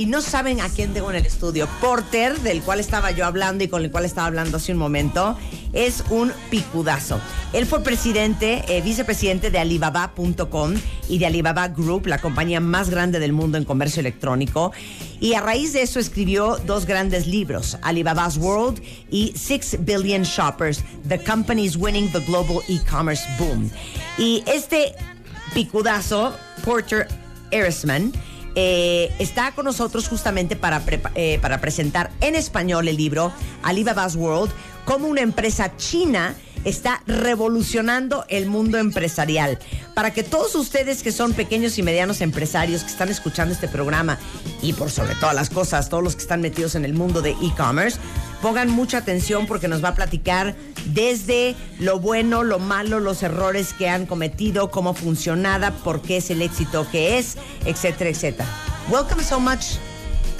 y no saben a quién tengo en el estudio. Porter, del cual estaba yo hablando y con el cual estaba hablando hace un momento, es un picudazo. Él fue presidente, eh, vicepresidente de Alibaba.com y de Alibaba Group, la compañía más grande del mundo en comercio electrónico. Y a raíz de eso escribió dos grandes libros, Alibaba's World y Six Billion Shoppers, The Companies Winning the Global E-Commerce Boom. Y este picudazo, Porter Erisman, eh, está con nosotros justamente para, eh, para presentar en español el libro Alibaba's World, como una empresa china está revolucionando el mundo empresarial. Para que todos ustedes que son pequeños y medianos empresarios que están escuchando este programa y por sobre todas las cosas, todos los que están metidos en el mundo de e-commerce, pongan mucha atención porque nos va a platicar desde lo bueno, lo malo, los errores que han cometido, cómo funcionada, por qué es el éxito que es, etcétera, etcétera. Welcome so much.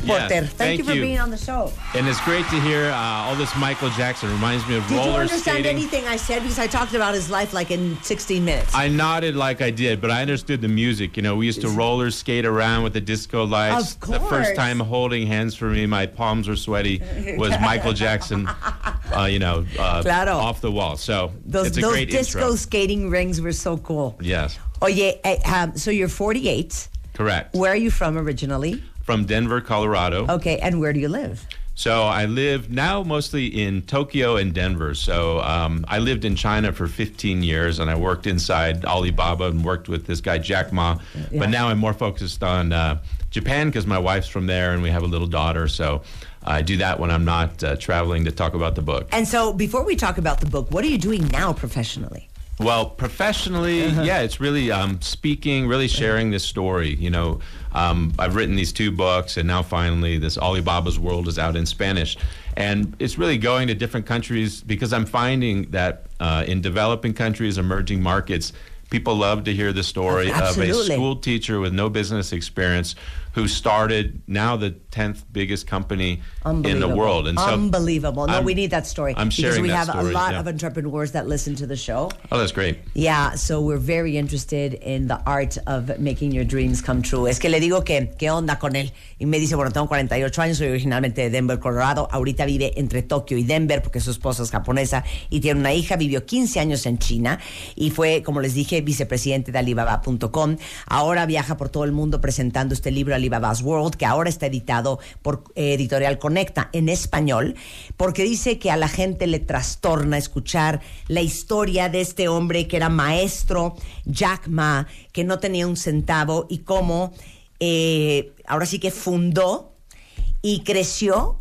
Porter. thank, thank, you for being on the show. And it's great to hear uh, all this Michael Jackson. Reminds me of Did roller you understand skating. anything I said? Because I talked about his life like in 16 minutes. I nodded like I did, but I understood the music. You know, we used to roller skate around with the disco lights. Of course. The first time holding hands for me, my palms were sweaty, was Michael Jackson, uh, you know, uh, Claro. off the wall. So those it's a those disco intro. skating rings were so cool. Yes, Oh yeah. um, so you're 48. correct. Where are you from originally? From Denver, Colorado. Okay, and where do you live? So I live now mostly in Tokyo and Denver. So um, I lived in China for 15 years, and I worked inside Alibaba and worked with this guy Jack Ma. Yeah. But now I'm more focused on uh, Japan because my wife's from there, and we have a little daughter. So I do that when I'm not uh, traveling to talk about the book. And so before we talk about the book, what are you doing now professionally? Well, professionally, yeah, it's really um, speaking, really sharing this story. You know, um, I've written these two books, and now finally, this Alibaba's World is out in Spanish. And it's really going to different countries because I'm finding that uh, in developing countries, emerging markets, people love to hear the story of a school teacher with no business experience who started now the 10th biggest company in the world. And so Unbelievable. No, I'm- we need that story. I'm because sharing we that have a story, lot yeah. of entrepreneurs that listen to the show. Oh, that's great. Yeah, so we're very interested in the art of making your dreams come true. Es que le digo que, ¿qué onda con él? Y me dice, bueno, tengo 48 años, soy originalmente de Denver, Colorado. Ahorita vive entre Tokio y Denver porque su esposa es japonesa y tiene una hija. Vivió 15 años en China y fue, como les dije, vicepresidente de Alibaba.com. Ahora viaja por todo el mundo presentando este libro Alibaba's World, que ahora está editado por eh, Editorial Conecta en español, porque dice que a la gente le trastorna escuchar la historia de este hombre que era maestro, Jack Ma, que no tenía un centavo y cómo eh, ahora sí que fundó y creció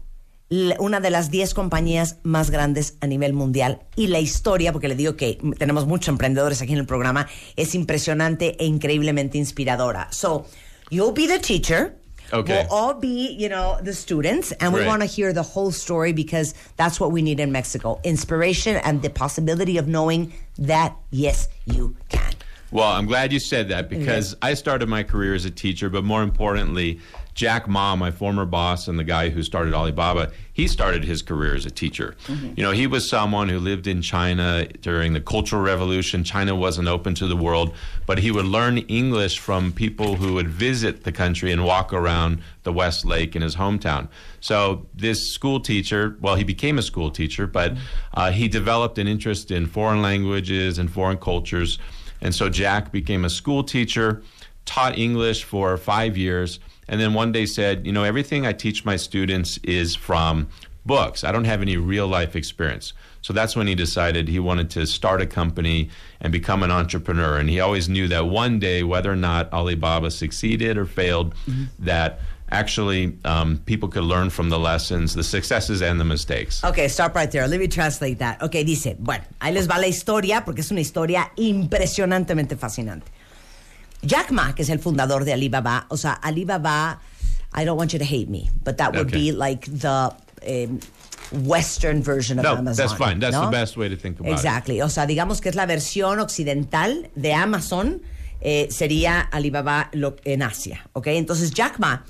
una de las 10 compañías más grandes a nivel mundial. Y la historia, porque le digo que tenemos muchos emprendedores aquí en el programa, es impresionante e increíblemente inspiradora. So, you'll be the teacher. Okay. We'll all be, you know, the students, and we Right. want to hear the whole story because that's what we need in Mexico inspiration and the possibility of knowing that, yes, you can. Well, I'm glad you said that because I started my career as a teacher, but more importantly, Jack Ma, my former boss and the guy who started Alibaba, he started his career as a teacher. You know, he was someone who lived in China during the Cultural Revolution. China wasn't open to the world, but he would learn English from people who would visit the country and walk around the West Lake in his hometown. So this school teacher, well, he became a school teacher, but uh, he developed an interest in foreign languages and foreign cultures. And so Jack became a school teacher, taught English for five years, and then one day said, You know, everything I teach my students is from books. I don't have any real life experience. So that's when he decided he wanted to start a company and become an entrepreneur. And he always knew that one day, whether or not Alibaba succeeded or failed, that actually um, people could learn from the lessons, the successes and the mistakes. Ok, stop right there. Let me translate that. Ok, dice, bueno, ahí les va la historia porque es una historia impresionantemente fascinante. Jack Ma, que es el fundador de Alibaba, o sea, Alibaba, I don't want you to hate me, but that would Okay. be like the um, Western version of No, Amazon. that's fine. That's ¿no? the best way to think about it. Exactly. O sea, digamos que es la versión occidental de Amazon, eh, sería Alibaba en Asia. ¿Ok? Entonces, Jack Ma.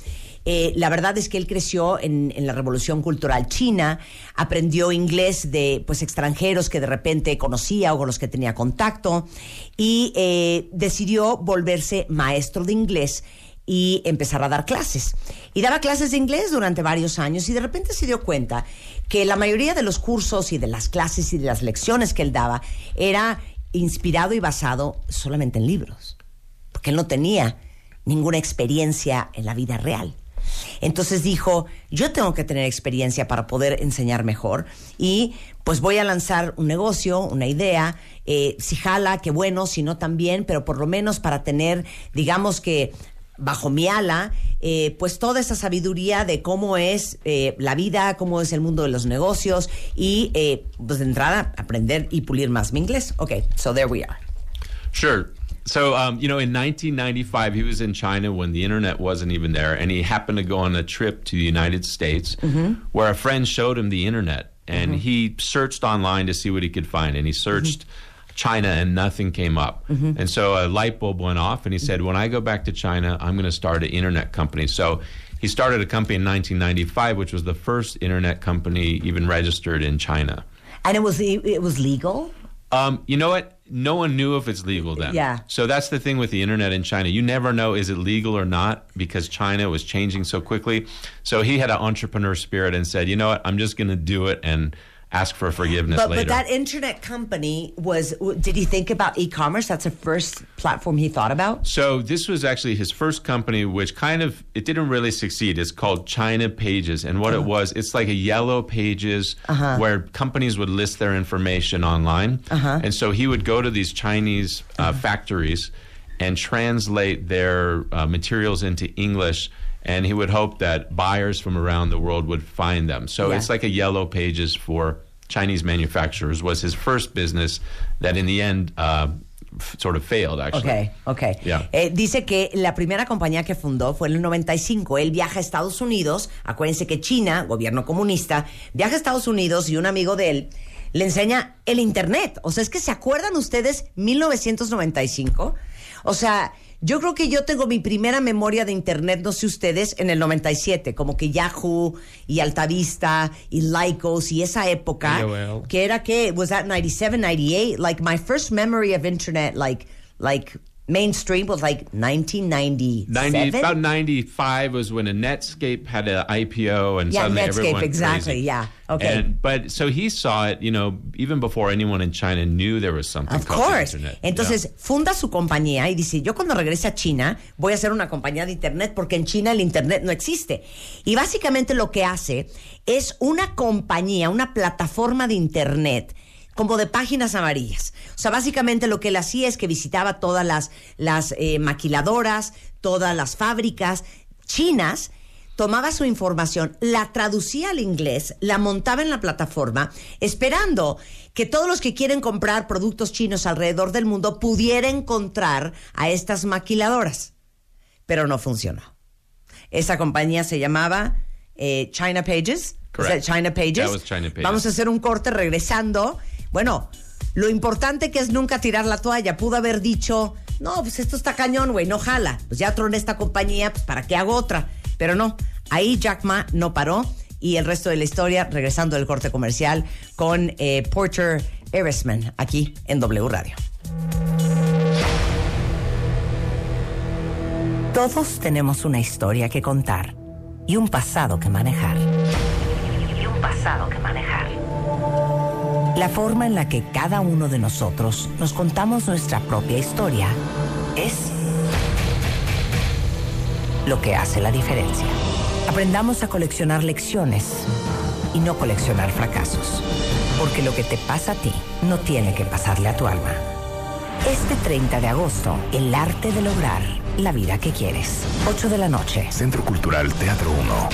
Eh, la verdad es que él creció en, la revolución cultural china, aprendió inglés de pues extranjeros que de repente conocía o con los que tenía contacto y eh, decidió volverse maestro de inglés y empezar a dar clases. Y daba clases de inglés durante varios años y de repente se dio cuenta que la mayoría de los cursos y de las clases y de las lecciones que él daba era inspirado y basado solamente en libros, porque él no tenía ninguna experiencia en la vida real. Entonces dijo, yo tengo que tener experiencia para poder enseñar mejor y pues voy a lanzar un negocio, una idea, eh, si jala, qué bueno, si no también, pero por lo menos para tener, digamos que bajo mi ala, eh, pues toda esa sabiduría de cómo es eh, la vida, cómo es el mundo de los negocios y eh, pues de entrada aprender y pulir más mi inglés. Ok, so there we are. Sure. So, um, you know, in 1995, he was in China when the internet wasn't even there, and he happened to go on a trip to the United States mm-hmm. where a friend showed him the internet. And mm-hmm. he searched online to see what he could find, and he mm-hmm. searched China, and nothing came up. And so a light bulb went off, and he said, When I go back to China, I'm going to start an internet company. So he started a company in 1995, which was the first internet company even registered in China. And it was it was legal. Um, you know what? No one knew if it's legal then. Yeah. So that's the thing with the internet in China. You never know is it legal or not because China was changing so quickly. So he had an entrepreneur spirit and said, you know what? I'm just going to do it and ask for forgiveness But later. but that internet company was. Did he think about e-commerce? That's the first platform he thought about. So this was actually his first company, which kind of it didn't really succeed. It's called China Pages, and what it was, it's like a yellow pages where companies would list their information online, and so he would go to these Chinese uh, factories and translate their uh, materials into English. And he would hope that buyers from around the world would find them. So Yeah. it's like a yellow pages for Chinese manufacturers. Was his first business that in the end uh, sort of failed. Actually. Ok, ok. Yeah. Eh, dice que la primera compañía que fundó fue en el 95. Él viaja a Estados Unidos. Acuérdense que China, gobierno comunista, viaja a Estados Unidos y un amigo de él le enseña el Internet. O sea, es que ¿se acuerdan ustedes 1995? O sea, yo creo que yo tengo mi primera memoria de Internet, no sé ustedes, en el 97. Como que Yahoo y Altavista y Lycos y esa época. AOL. que era que was that 97 98 like my first memory of internet like like mainstream was like 1997 90, about 95 was when a Netscape had an IPO and Yeah, suddenly Netscape, everyone exactly, crazy. yeah, okay. And, but so he saw it, you know, even before anyone in China knew there was something Of called course. internet. Entonces funda su compañía y dice, yo cuando regrese a China voy a hacer una compañía de Internet porque en China el Internet no existe. Y básicamente lo que hace es una compañía, una plataforma de Internet como de páginas amarillas. O sea, básicamente lo que él hacía es que visitaba todas las, las eh, maquiladoras, todas las fábricas chinas tomaba su información, la traducía al inglés, la montaba en la plataforma, esperando que todos los que quieren comprar productos chinos alrededor del mundo pudiera encontrar a estas maquiladoras. Pero no funcionó. Esa compañía se llamaba eh, China Pages. Correct. ¿Es China Pages. That was China Pages. Vamos a hacer un corte regresando. Bueno, lo importante que es nunca tirar la toalla. Pudo haber dicho, no, pues esto está cañón, güey, no jala. Pues ya troné esta compañía, pues ¿para qué hago otra? Pero no, ahí Jack Ma no paró y el resto de la historia, regresando del corte comercial con eh, Porter aquí en W Radio. Todos tenemos una historia que contar y un pasado que manejar. Y un pasado que manejar. La forma en la que cada uno de nosotros nos contamos nuestra propia historia es lo que hace la diferencia. Aprendamos a coleccionar lecciones y no coleccionar fracasos. Porque lo que te pasa a ti no tiene que pasarle a tu alma. Este 30 de agosto, el arte de lograr la vida que quieres. 8 de la noche. Centro Cultural Teatro 1.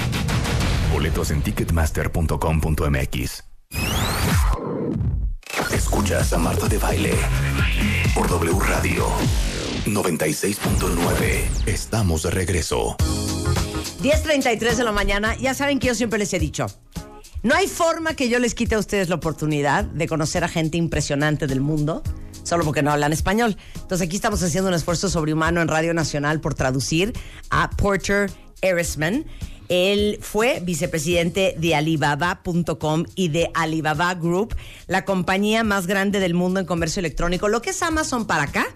Boletos en ticketmaster.com.mx. Escuchas a Marta de Baile por W Radio 96.9. Estamos de regreso. 10.33 de la mañana. Ya saben que yo siempre les he dicho. No hay forma que yo les quite a ustedes la oportunidad de conocer a gente impresionante del mundo solo porque no hablan español. Entonces aquí estamos haciendo un esfuerzo sobrehumano en Radio Nacional por traducir a Porter Erisman. Él fue vicepresidente de Alibaba.com y de Alibaba Group, la compañía más grande del mundo en comercio electrónico. Lo que es Amazon para acá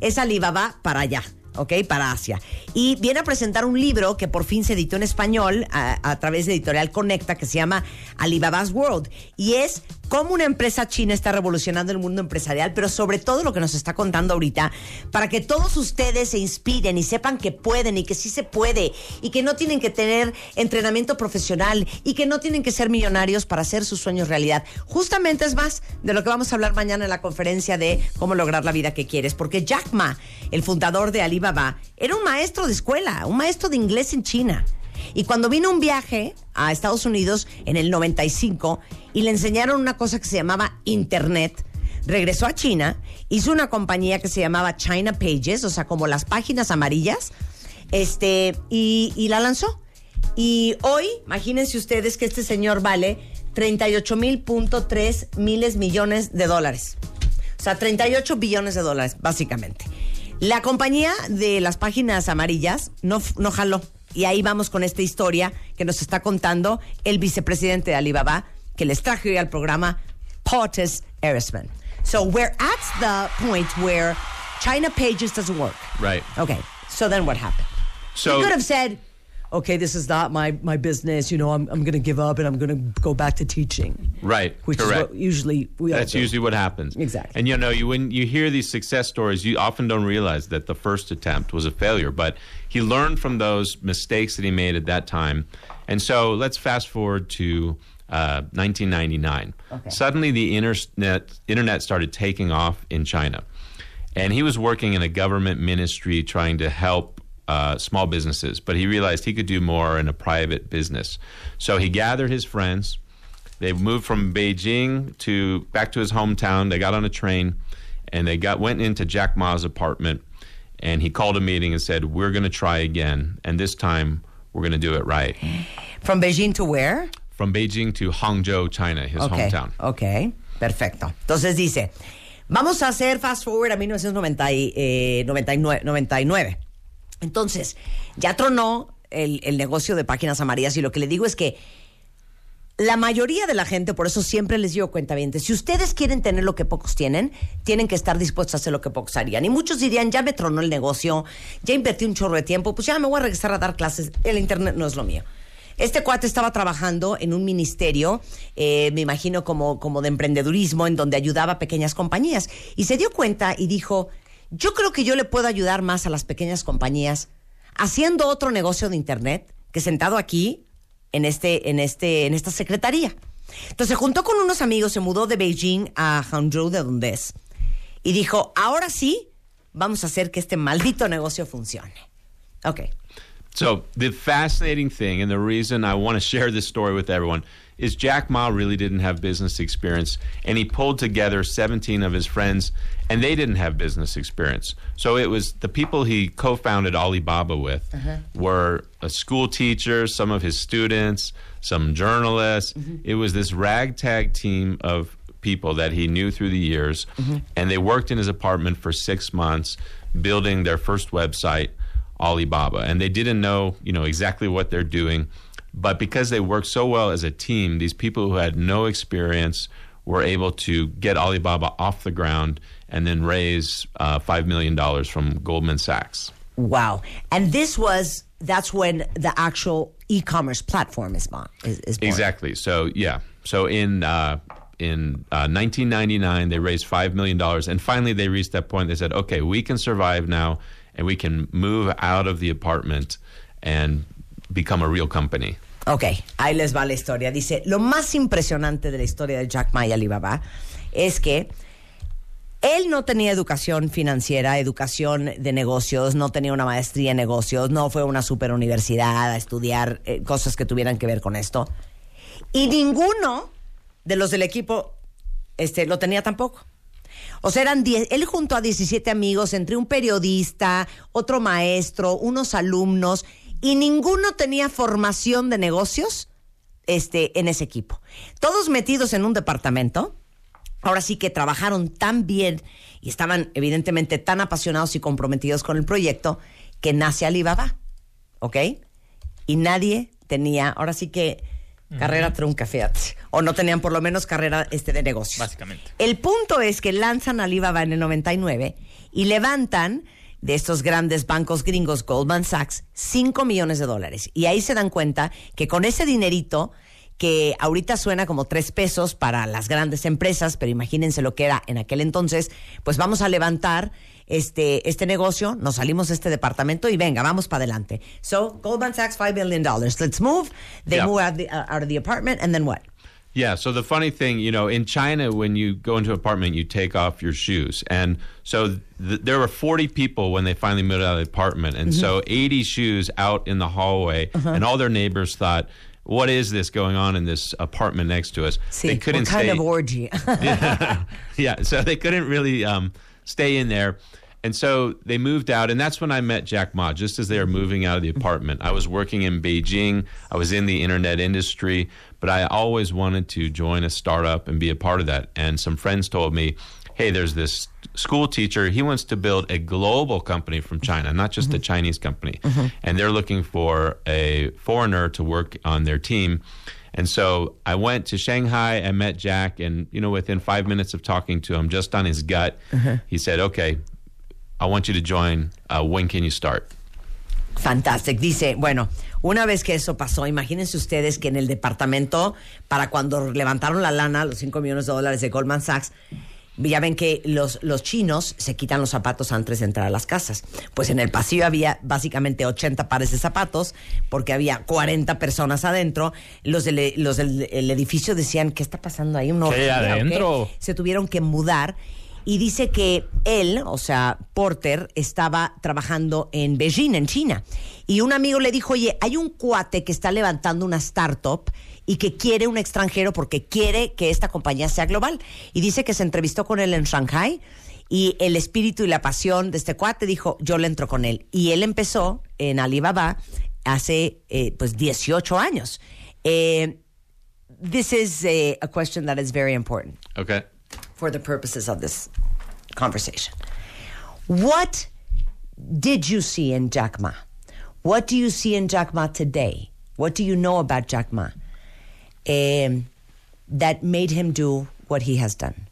es Alibaba para allá. ¿ok? Para Asia. Y viene a presentar un libro que por fin se editó en español a, a través de Editorial Conecta que se llama Alibaba's World. Y es cómo una empresa china está revolucionando el mundo empresarial, pero sobre todo lo que nos está contando ahorita, para que todos ustedes se inspiren y sepan que pueden y que sí se puede y que no tienen que tener entrenamiento profesional y que no tienen que ser millonarios para hacer sus sueños realidad. Justamente es más de lo que vamos a hablar mañana en la conferencia de cómo lograr la vida que quieres, porque Jack Ma, el fundador de Alibaba, era un maestro de escuela, un maestro de inglés en China. Y cuando vino un viaje a Estados Unidos en el 95 y le enseñaron una cosa que se llamaba Internet, regresó a China, hizo una compañía que se llamaba China Pages, o sea, como las páginas amarillas, este, y, la lanzó. Y hoy, imagínense ustedes que este señor vale 38 mil punto tres miles millones de dólares. O sea, 38 billones de dólares, básicamente. La compañía de las páginas amarillas no, no jaló. Y ahí vamos con esta historia que nos está contando el vicepresidente de Alibaba, que les traje hoy al programa, Portis Erisman. So we're at the point where China Pages doesn't work. Right. Okay. So then what happened? So you could have said, okay, this is not my, my business. You know, I'm, I'm going to give up and I'm going to go back to teaching. Right. Which correct. is what usually we That's usually what happens. Exactly. And you know, you when you hear these success stories, you often don't realize that the first attempt was a failure. But he learned from those mistakes that he made at that time. And so let's fast forward to uh, 1999. Okay. Suddenly, the internet internet started taking off in China, and he was working in a government ministry trying to help uh, small businesses. But he realized he could do more in a private business. So he gathered his friends. They moved from Beijing to back to his hometown. They got on a train, and they got went into Jack Ma's apartment, and he called a meeting and said, "We're going to try again, and this time we're going to do it right." From Beijing to where? From Beijing to Hangzhou, China, his Ok, hometown. ok, perfecto. Entonces dice, vamos a hacer fast forward a 1999. 99. Entonces, ya tronó el, el negocio de páginas amarillas y lo que le digo es que la mayoría de la gente, por eso siempre les digo cuenta bien, si ustedes quieren tener lo que pocos tienen, tienen que estar dispuestos a hacer lo que pocos harían. Y muchos dirían, ya me tronó el negocio, ya invertí un chorro de tiempo, pues ya me voy a regresar a dar clases, el internet no es lo mío. Este cuate estaba trabajando en un ministerio, eh, me imagino como, como de emprendedurismo, en donde ayudaba a pequeñas compañías. Y se dio cuenta y dijo, yo creo que yo le puedo ayudar más a las pequeñas compañías haciendo otro negocio de internet que sentado aquí en este, en este, en esta secretaría. Entonces se juntó con unos amigos, se mudó de Beijing a Hangzhou, de donde es, y dijo, ahora sí, vamos a hacer que este maldito negocio funcione. Ok. So the fascinating thing, and the reason I want to share this story with everyone, is Jack Ma really didn't have business experience, and he pulled together 17 of his friends, and they didn't have business experience. So it was the people he co-founded Alibaba with uh-huh. were a school teacher, some of his students, some journalists. Mm-hmm. It was this ragtag team of people that he knew through the years, mm-hmm. and they worked in his apartment for six months, building their first website. Alibaba, and they didn't know, you know, exactly what they're doing, but because they worked so well as a team, these people who had no experience were able to get Alibaba off the ground and then raise uh, five million dollars from Goldman Sachs. Wow. And this was, that's when the actual e-commerce platform is, born, is, is born. Exactly. So yeah. So in uh, in uh, 1999, they raised five million dollars, and finally they reached that point. They said, "Okay, we can survive now, and we can move out of the apartment and become a real company." Ok, ahí les va la historia. Dice, lo más impresionante de la historia de Jack Ma y Alibaba es que él no tenía educación financiera, educación de negocios, no tenía una maestría en negocios, no fue a una super universidad a estudiar eh, cosas que tuvieran que ver con esto. Y ninguno de los del equipo este, lo tenía tampoco. O sea, eran 10, él junto a 17 amigos, entre un periodista, otro maestro, unos alumnos, y ninguno tenía formación de negocios este, en ese equipo. Todos metidos en un departamento. Ahora sí que trabajaron tan bien y estaban evidentemente tan apasionados y comprometidos con el proyecto que nace Alibaba. ¿Ok? Y nadie tenía, ahora sí que carrera trunca, fíjate. O no tenían por lo menos carrera este, de negocios. Básicamente. El punto es que lanzan Alibaba en el 99 y levantan de estos grandes bancos gringos, Goldman Sachs, 5 millones de dólares. Y ahí se dan cuenta que con ese dinerito, que ahorita suena como tres pesos para las grandes empresas, pero imagínense lo que era en aquel entonces, pues vamos a levantar este, este negocio, nos salimos de este departamento y venga, vamos para adelante. So, Goldman Sachs, $5 billion. Let's move. They Yeah. move out, the, uh, out of the apartment, and then what? Yeah. So the funny thing, you know, in China, when you go into an apartment, you take off your shoes. And so th- there were 40 people when they finally moved out of the apartment. And so 80 shoes out in the hallway. And all their neighbors thought, what is this going on in this apartment next to us? See, they couldn't what kind stay. of orgy? yeah, yeah. So they couldn't really um, stay in there. And so they moved out, and that's when I met Jack Ma, just as they were moving out of the apartment. I was working in Beijing, I was in the internet industry, but I always wanted to join a startup and be a part of that. And some friends told me, hey, there's this school teacher, he wants to build a global company from China, not just a mm-hmm. Chinese company. Mm-hmm. And they're looking for a foreigner to work on their team. And so I went to Shanghai. I met Jack, and you know, within five minutes of talking to him, just on his gut, mm-hmm. he said, "Okay, I want you to join. Uh, when can you start?" Fantastic. Dice, bueno, una vez que eso pasó, imagínense ustedes que en el departamento, para cuando levantaron la lana, los 5 millones de dólares de Goldman Sachs, ya ven que los, los chinos se quitan los zapatos antes de entrar a las casas. Pues en el pasillo había básicamente 80 pares de zapatos, porque había 40 personas adentro. Los del, los del el edificio decían, ¿qué está pasando ahí? ¿Una ¿Qué hay orgía o qué?". adentro? Se tuvieron que mudar. Y dice que él, o sea, Porter, estaba trabajando en Beijing, en China. Y un amigo le dijo, oye, hay un cuate que está levantando una startup y que quiere un extranjero porque quiere que esta compañía sea global. Y dice que se entrevistó con él en Shanghai y el espíritu y la pasión de este cuate dijo, yo le entro con él. Y él empezó en Alibaba hace eh, pues 18 años. Eh, this is a, a question that is very important Okay. for the purposes of this conversation. What did you see in Jack Ma? What do you see in Jack Ma today? What do you know about Jack Ma um, that made him do what he has done?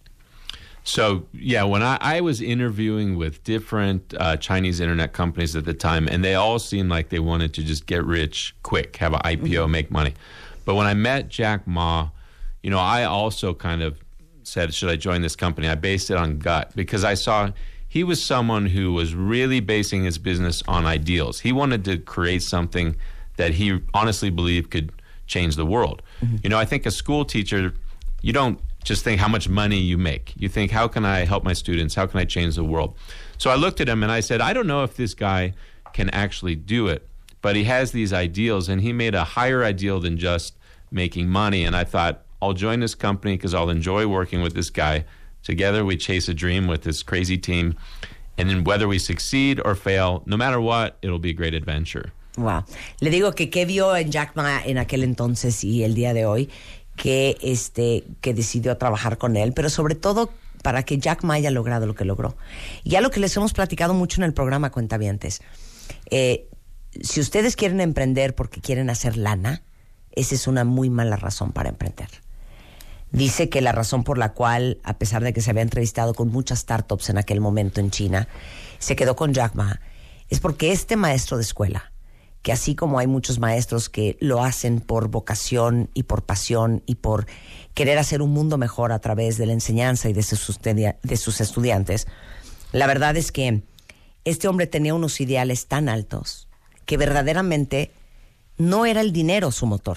So yeah, when I, I was interviewing with different uh, Chinese internet companies at the time, and they all seemed like they wanted to just get rich quick, have an IPO, make money. But when I met Jack Ma, you know, I also kind of said, should I join this company? I based it on gut because I saw he was someone who was really basing his business on ideals. He wanted to create something that he honestly believed could change the world. Mm-hmm. You know, I think a school teacher, you don't just think how much money you make. You think, how can I help my students? How can I change the world? So I looked at him and I said, I don't know if this guy can actually do it, but he has these ideals and he made a higher ideal than just making money. And I thought, I'll join this company because I'll enjoy working with this guy. Together, we chase a dream with this crazy team. And then whether we succeed or fail, no matter what, it'll be a great adventure. Wow. Le digo que qué vio en Jack Ma en aquel entonces y el día de hoy que este decidió trabajar con él, pero sobre todo para que Jack Ma haya logrado lo que logró. Ya lo que les hemos platicado mucho en el programa Cuentavientes. Eh, si ustedes quieren emprender porque quieren hacer lana, esa es una muy mala razón para emprender. Dice que la razón por la cual, a pesar de que se había entrevistado con muchas startups en aquel momento en China, se quedó con Jack Ma, es porque este maestro de escuela, que así como hay muchos maestros que lo hacen por vocación y por pasión y por querer hacer un mundo mejor a través de la enseñanza y de sus, estudiantes, la verdad es que este hombre tenía unos ideales tan altos que verdaderamente no era el dinero su motor.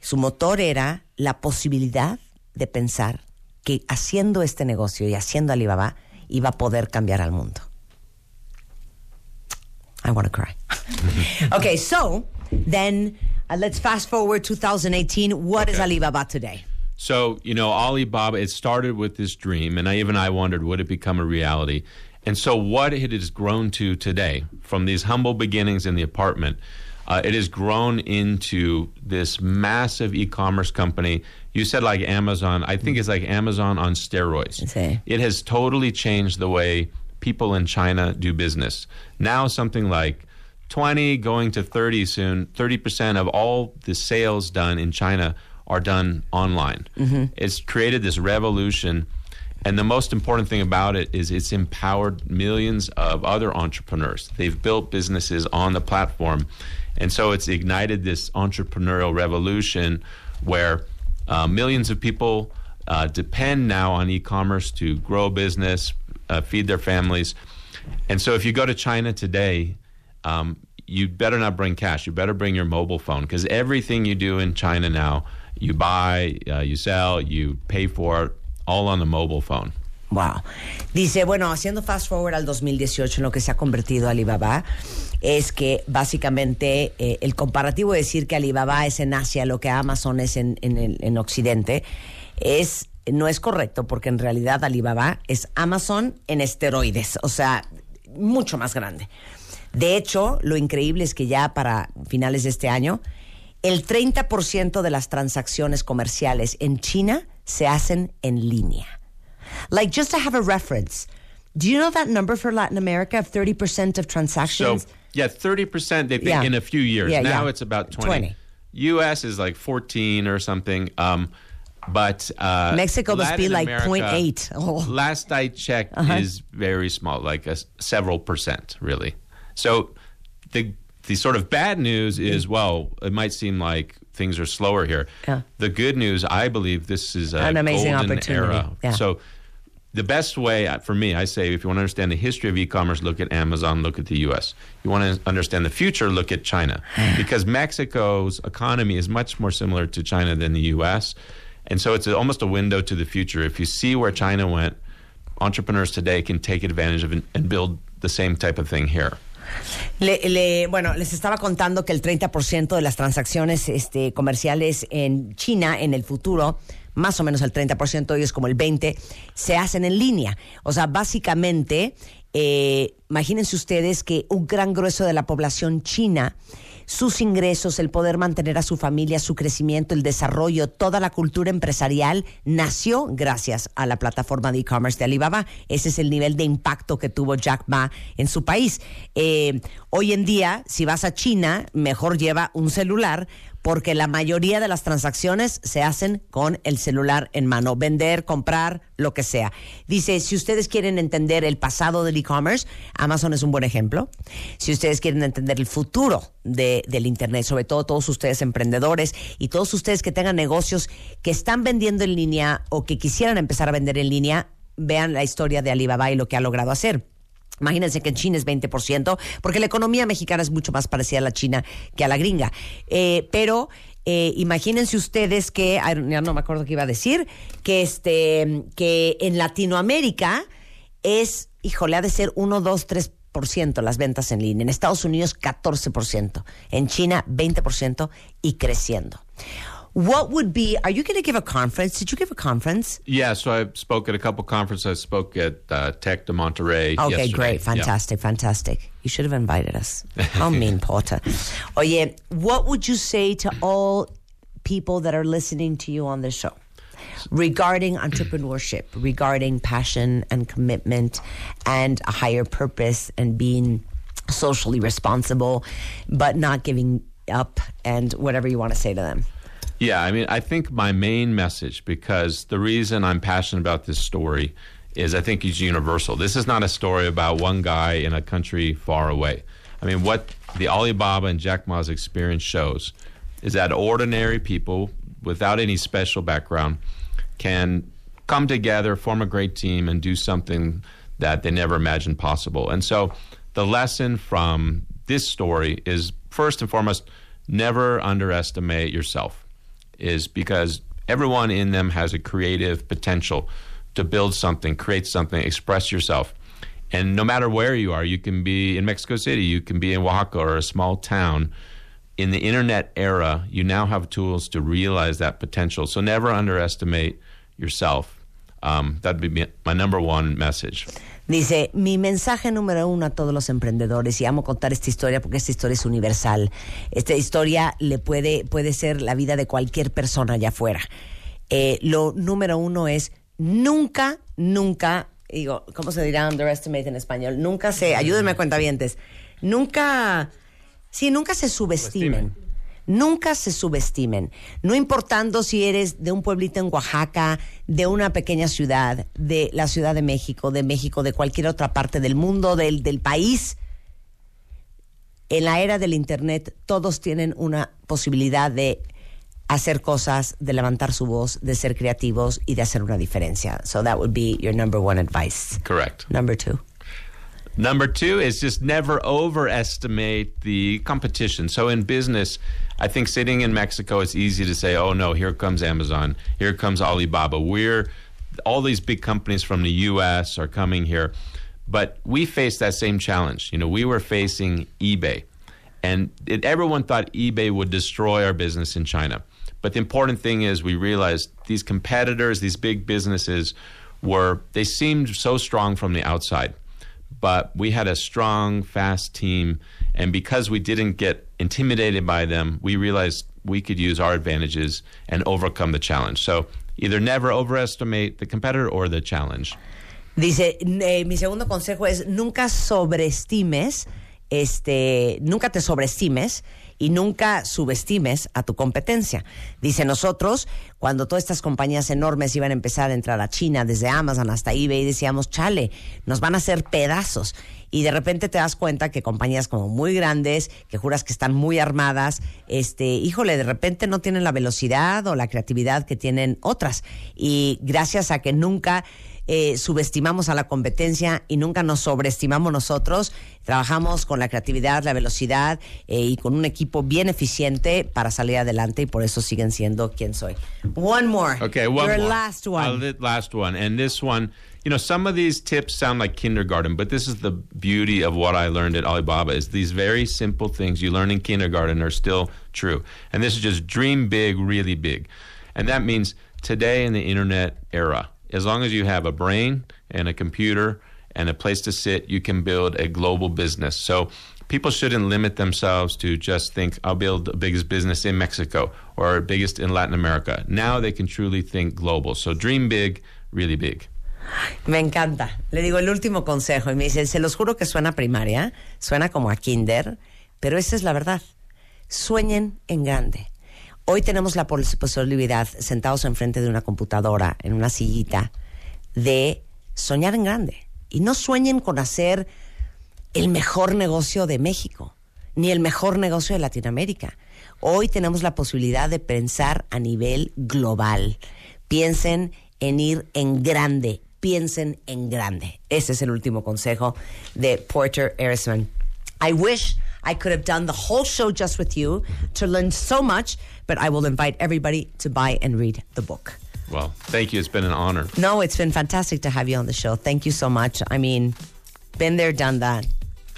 Su motor era la posibilidad de pensar que haciendo este negocio y haciendo Alibaba iba a poder cambiar al mundo. I want to cry. okay, so then uh, let's fast forward 2018. What is Okay. Alibaba today? So, you know, Alibaba, it started with this dream, and I, even I wondered, would it become a reality? And so, what it has grown to today, from these humble beginnings in the apartment, uh, it has grown into this massive e commerce company. You said like Amazon. I think it's like Amazon on steroids. It has totally changed the way people in China do business. Now, something like 20 going to 30 soon, 30% of all the sales done in China are done online. It's created this revolution. And the most important thing about it is it's empowered millions of other entrepreneurs. They've built businesses on the platform. And so it's ignited this entrepreneurial revolution where uh, millions of people uh, depend now on e commerce to grow business, uh, feed their families. And so if you go to China today, um, you better not bring cash. You better bring your mobile phone because everything you do in China now, you buy, uh, you sell, you pay for all on the mobile phone. Wow. Dice, bueno, haciendo fast forward al 2018 en lo que se ha convertido Alibaba, es que básicamente eh, el comparativo de decir que Alibaba es en Asia lo que Amazon es en, en, el, en Occidente, es no es correcto porque en realidad Alibaba es Amazon en esteroides, o sea, mucho más grande. De hecho, lo increíble es que ya para finales de este año, el 30% de las transacciones comerciales en China se hacen en línea. Like just to have a reference, do you know that number for Latin America of 30% of transactions? So, yeah, 30% they think Yeah. in a few years. Yeah, now yeah. it's about 20. 20. US is like 14 or something. Um, but uh, Mexico must be like America, 0.8. Oh. Last I checked, Uh-huh. is very small, like a several percent, really. So the the sort of bad news is, well, it might seem like things are slower here. Yeah. The good news, I believe, this is a An amazing opportunity. Yeah. So the best way uh, for me, I say, if you want to understand the history of e-commerce, look at Amazon, look at the U.S. You want to understand the future, look at China, because Mexico's economy is much more similar to China than the U.S. And so it's almost a window to the future. If you see where China went, entrepreneurs today can take advantage of and build the same type of thing here. Le, le- bueno, les estaba contando que el 30% de las transacciones este, comerciales en China en el futuro, más o menos el 30%, hoy es como el 20%, se hacen en línea. O sea, básicamente, eh, imagínense ustedes que un gran grueso de la población china, sus ingresos, el poder mantener a su familia, su crecimiento, el desarrollo, toda la cultura empresarial nació gracias a la plataforma de e-commerce de Alibaba. Ese es el nivel de impacto que tuvo Jack Ma en su país. Eh, hoy en día, si vas a China, mejor lleva un celular porque la mayoría de las transacciones se hacen con el celular en mano, vender, comprar, lo que sea. Dice, si ustedes quieren entender el pasado del e-commerce, Amazon es un buen ejemplo. Si ustedes quieren entender el futuro de- del Internet, sobre todo todos ustedes emprendedores y todos ustedes que tengan negocios que están vendiendo en línea o que quisieran empezar a vender en línea, vean la historia de Alibaba y lo que ha logrado hacer. Imagínense que en China es 20%, porque la economía mexicana es mucho más parecida a la China que a la gringa. Eh, pero eh, imagínense ustedes que, ya no me acuerdo qué iba a decir, que, este, que en Latinoamérica es, híjole, ha de ser 1, 2, 3% las ventas en línea. En Estados Unidos 14%. En China 20% y creciendo. What would be, are you going to give a conference? Did you give a conference? Yeah, so I spoke at a couple conferences. I spoke at uh, Tech de Monterrey. Okay, yesterday. great. Yeah. Fantastic, fantastic. You should have invited us. How mean, Porter. Oye, what would you say to all people that are listening to you on the show regarding entrepreneurship, regarding passion and commitment and a higher purpose and being socially responsible, but not giving up and whatever you want to say to them? Yeah, I mean, I think my main message, because the reason I'm passionate about this story is I think it's universal. This is not a story about one guy in a country far away. I mean, what the Alibaba and Jack Ma's experience shows is that ordinary people without any special background can come together, form a great team, and do something that they never imagined possible. And so the lesson from this story is first and foremost, never underestimate yourself is because everyone in them has a creative potential to build something, create something, express yourself. And no matter where you are, you can be in Mexico City, you can be in Oaxaca or a small town. In the internet era, you now have tools to realize that potential. So never underestimate yourself. Um, that'd be my- my number one message. Dice, mi mensaje número uno a todos los emprendedores, y amo contar esta historia porque esta historia es universal. Esta historia le puede, puede ser la vida de cualquier persona allá afuera. Eh, lo número uno es nunca, nunca, digo, ¿cómo se dirá underestimate en español? Nunca se, ayúdenme cuentavientes, nunca, sí, nunca se subestimen. Nunca se subestimen, no importando si eres de un pueblito en Oaxaca, de una pequeña ciudad, de la Ciudad de México, de México, de cualquier otra parte del mundo, del, del país. En la era del Internet todos tienen una posibilidad de hacer cosas, de levantar su voz, de ser creativos y de hacer una diferencia. So that would be your number one advice. Correct. Number two. Number two is just never overestimate the competition. So in business, I think sitting in Mexico, it's easy to say, oh no, here comes Amazon, here comes Alibaba. We're all these big companies from the US are coming here. But we faced that same challenge. You know, we were facing eBay. And it, everyone thought eBay would destroy our business in China. But the important thing is we realized these competitors, these big businesses, were they seemed so strong from the outside. But we had a strong, fast team, and because we didn't get intimidated by them, we realized we could use our advantages and overcome the challenge. So either never overestimate the competitor or the challenge. Dice, eh, mi segundo consejo es nunca sobreestimes, este, nunca te sobreestimes y nunca subestimes a tu competencia. Dice nosotros, cuando todas estas compañías enormes iban a empezar a entrar a China, desde Amazon hasta eBay, decíamos, chale, nos van a hacer pedazos. Y de repente te das cuenta que compañías como muy grandes, que juras que están muy armadas, este, híjole, de repente no tienen la velocidad o la creatividad que tienen otras. Y gracias a que nunca eh, subestimamos a la competencia y nunca nos sobreestimamos nosotros. Trabajamos con la creatividad, la velocidad eh, y con un equipo bien eficiente para salir adelante y por eso siguen siendo quien soy. One more. Okay, one Your more. last one. Uh, last one. And this one, you know, some of these tips sound like kindergarten, but this is the beauty of what I learned at Alibaba is these very simple things you learn in kindergarten are still true. And this is just dream big, really big. And that means today in the internet era, as long as you have a brain and a computer and a place to sit, you can build a global business. So people shouldn't limit themselves to just think, I'll build the biggest business in Mexico or biggest in Latin America. Now they can truly think global. So dream big, really big. Me encanta. Le digo el último consejo y me dice, se los juro que suena primaria, suena como a kinder, pero esa es la verdad. Sueñen en grande. Hoy tenemos la pos- posibilidad, sentados enfrente de una computadora, en una sillita, de soñar en grande. Y no sueñen con hacer el mejor negocio de México, ni el mejor negocio de Latinoamérica. Hoy tenemos la posibilidad de pensar a nivel global. Piensen en ir en grande, piensen en grande. Ese es el último consejo de Porter Erisman. I wish I could have done the whole show just with you to learn so much, but I will invite everybody to buy and read the book. Well, thank you. It's been an honor. No, it's been fantastic to have you on the show. Thank you so much. I mean, been there, done that.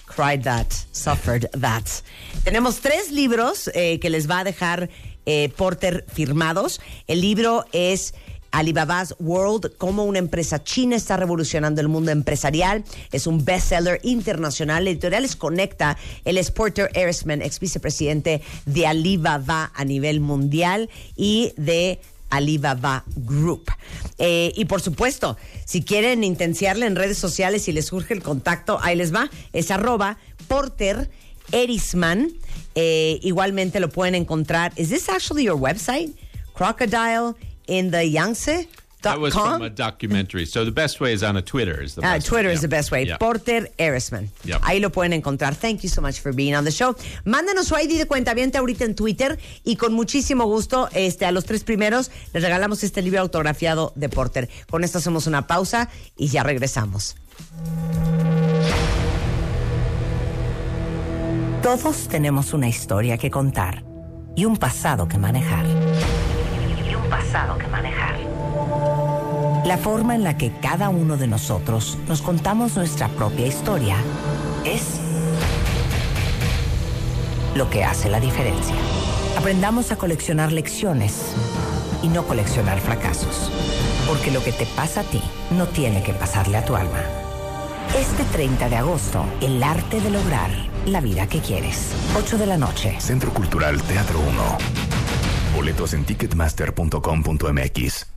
Cried that, suffered that. Tenemos tres libros eh, que les va a dejar eh, Porter firmados. El libro es Alibaba's World, cómo una empresa china está revolucionando el mundo empresarial. Es un bestseller internacional. Editorial es Conecta. Él es Porter Erisman, ex vicepresidente de Alibaba a nivel mundial y de Alibaba Group. Eh, y por supuesto, si quieren intenciarle en redes sociales y les surge el contacto, ahí les va. Es arroba Porter Erisman. Eh, igualmente lo pueden encontrar. ¿Is this actually your website? Crocodile in the Yangtze? That was from a documentary. So the best way is on a Twitter. Is the Ah, best Twitter way. is the Yeah. best way. Yeah. Porter Erisman. Yep. Ahí lo pueden encontrar. Thank you so much for being on the show. Mándenos su ID de cuenta ahorita en Twitter y con muchísimo gusto este, a los tres primeros les regalamos este libro autografiado de Porter. Con esto hacemos una pausa y ya regresamos. Todos tenemos una historia que contar y un pasado que manejar. Pasado que manejar. La forma en la que cada uno de nosotros nos contamos nuestra propia historia es lo que hace la diferencia. Aprendamos a coleccionar lecciones y no coleccionar fracasos. Porque lo que te pasa a ti no tiene que pasarle a tu alma. Este 30 de agosto, el arte de lograr la vida que quieres. 8 de la noche. Centro Cultural Teatro 1. Boletos en ticketmaster.com.mx.